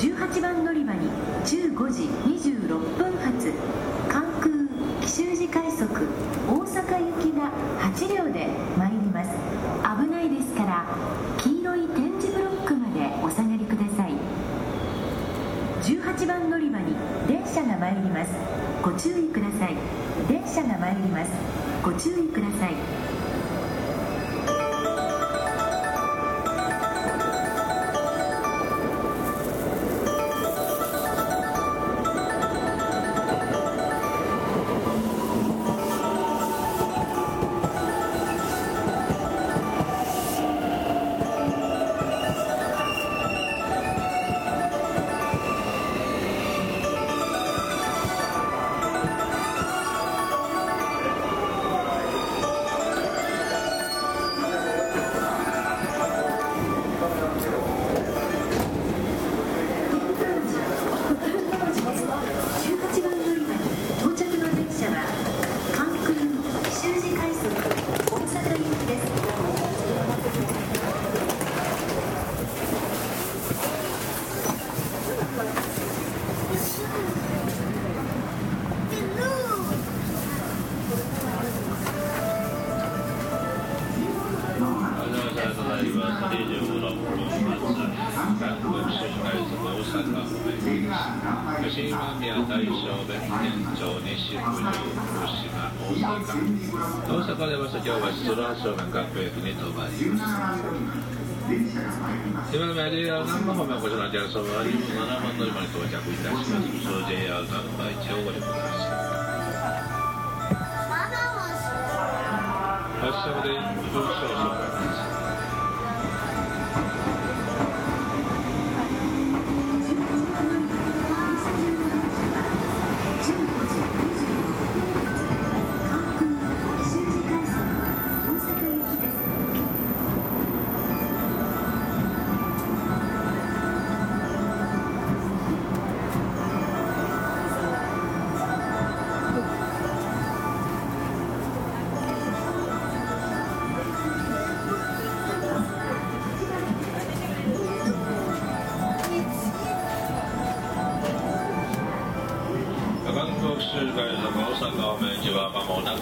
18番乗り場に15時26分発。関空紀州路快速大阪行きが8両で参ります。危ないですから黄色い点字ブロックまでお下がりください。18番乗り場に電車が参ります。ご注意ください。電車が参ります。ご注意ください。正面各駅に停まります。今の JR 南波方面お越しのお客様は27番乗り場に到着いたします。そう JR 南波一をご利用ください。発車まで1分少々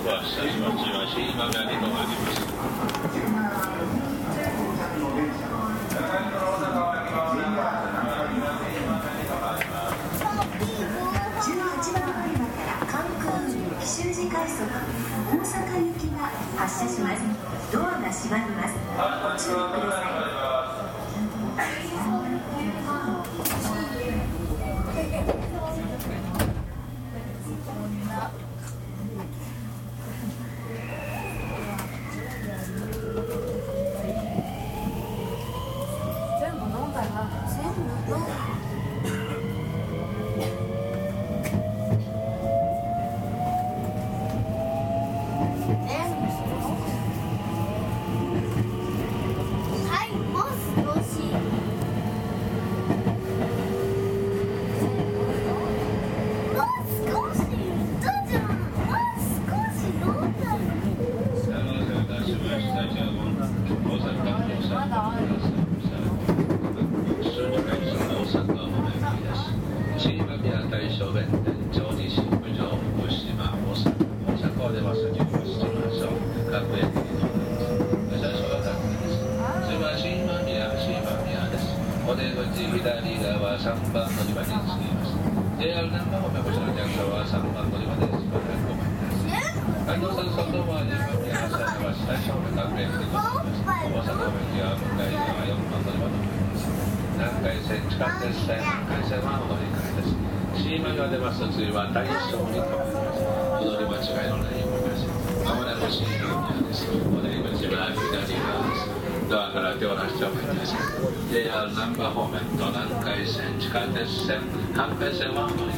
間もなく発車します。今、新今宮に止まります。18番乗り場から関空紀州路快速大阪行きが発車しますドアが閉まります南海線地下鉄線南海線はお乗り換えです。新今が出ますと次は大正に停まります。お乗り間違いのないようにお願いします。まもなく新宮です。お出口は左側です。ドアから手を出しておくんです。JR 南波方面と南海線地下鉄線関西線はお乗り換え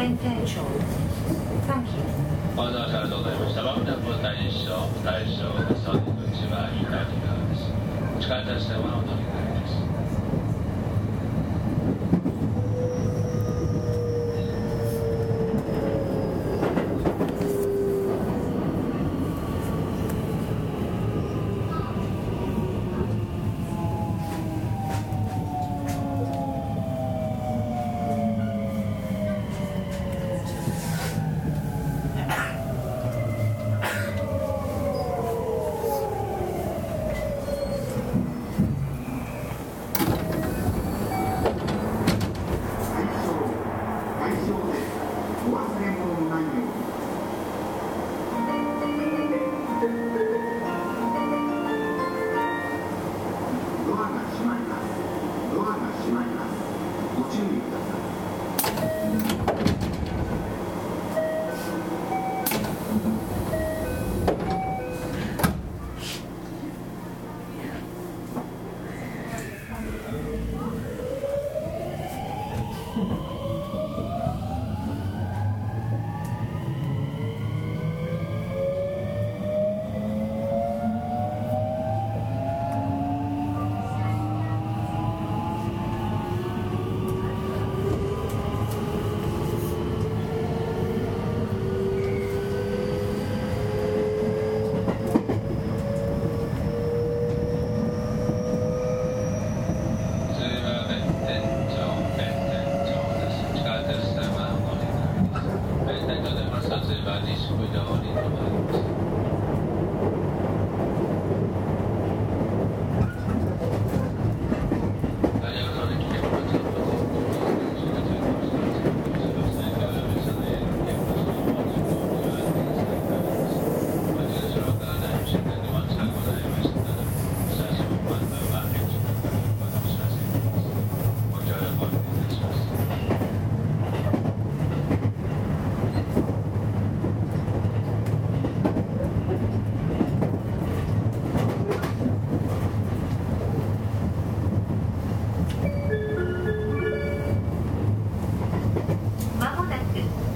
おありがとうございました。ップ大将、大将、は、いす。で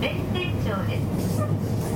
名店長です。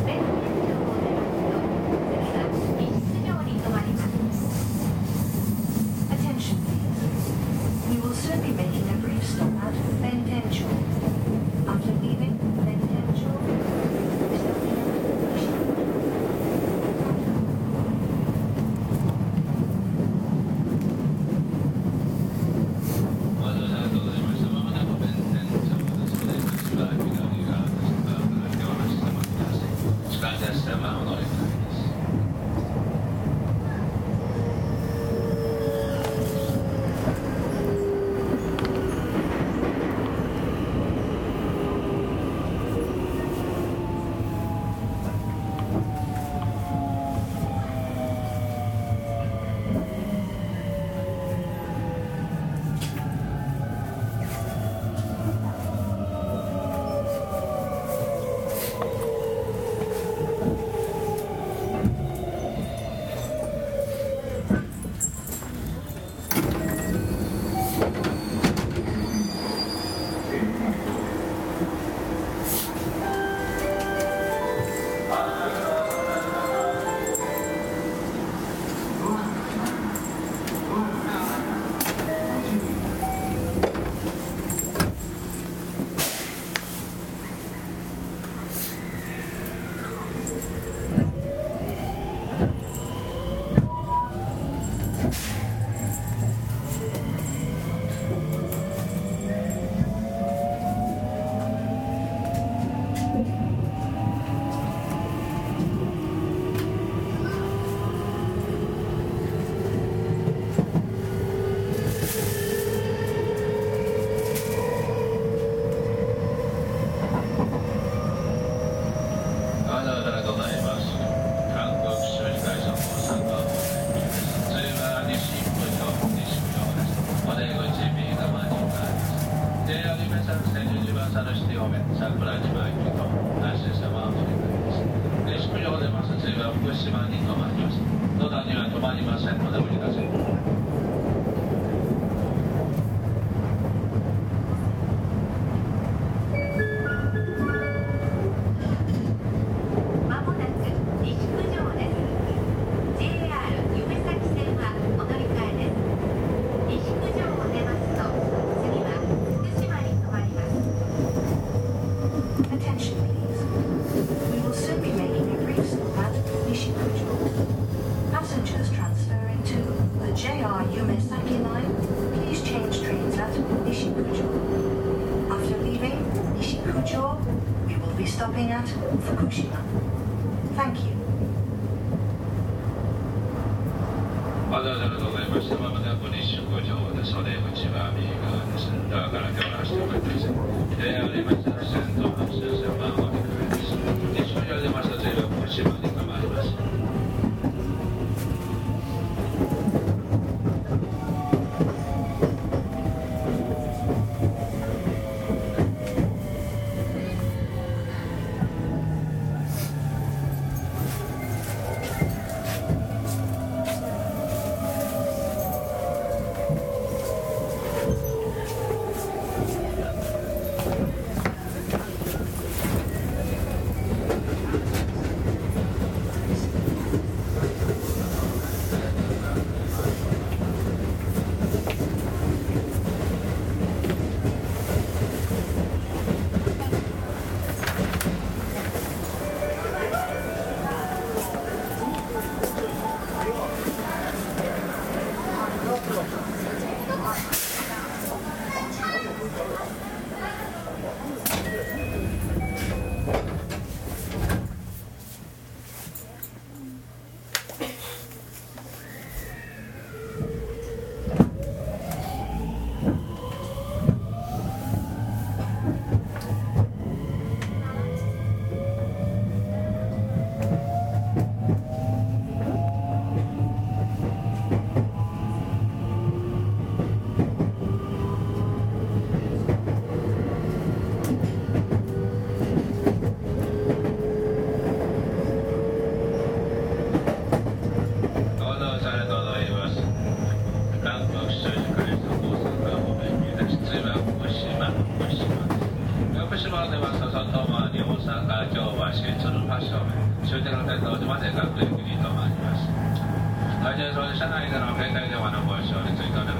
ハザードでございまし、ま日食で袖は右側です。から手をして。で、ありました、先頭の thank 終点の鉄道島で各駅に停まります。対戦送車内での携帯電話のご使についてお願いします。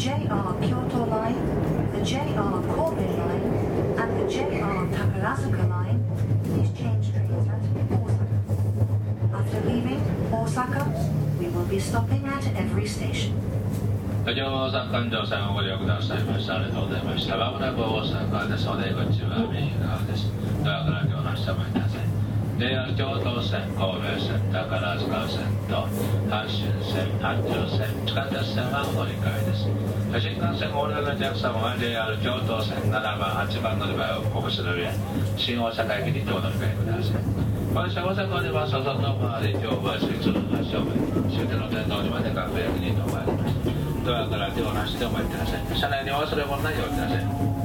JR Kyoto line, the JR Kobe line, and the JR Takarazuka line, please change trains at Osaka. After leaving Osaka, we will be stopping at every station. 大乗大阪環状線をご利用くださいましてありがとうございました。まもなく大阪です。お出口は右側です。ドアから手を出してお待ちください。 JR 京都線、神戸線、宝塚線と阪神線、阪急線、地下鉄線はお乗り換えです。新幹線ご利用のお客様は JR 京都線7番、8番乗り場をお越しの上、新大阪駅にてお乗り換えください。私は大阪では外の回り、京橋、鶴ヶ正面、終点の天王寺まで各駅に停まります。ドアから手を出してお待ちください。車内に忘れ物ないようにください。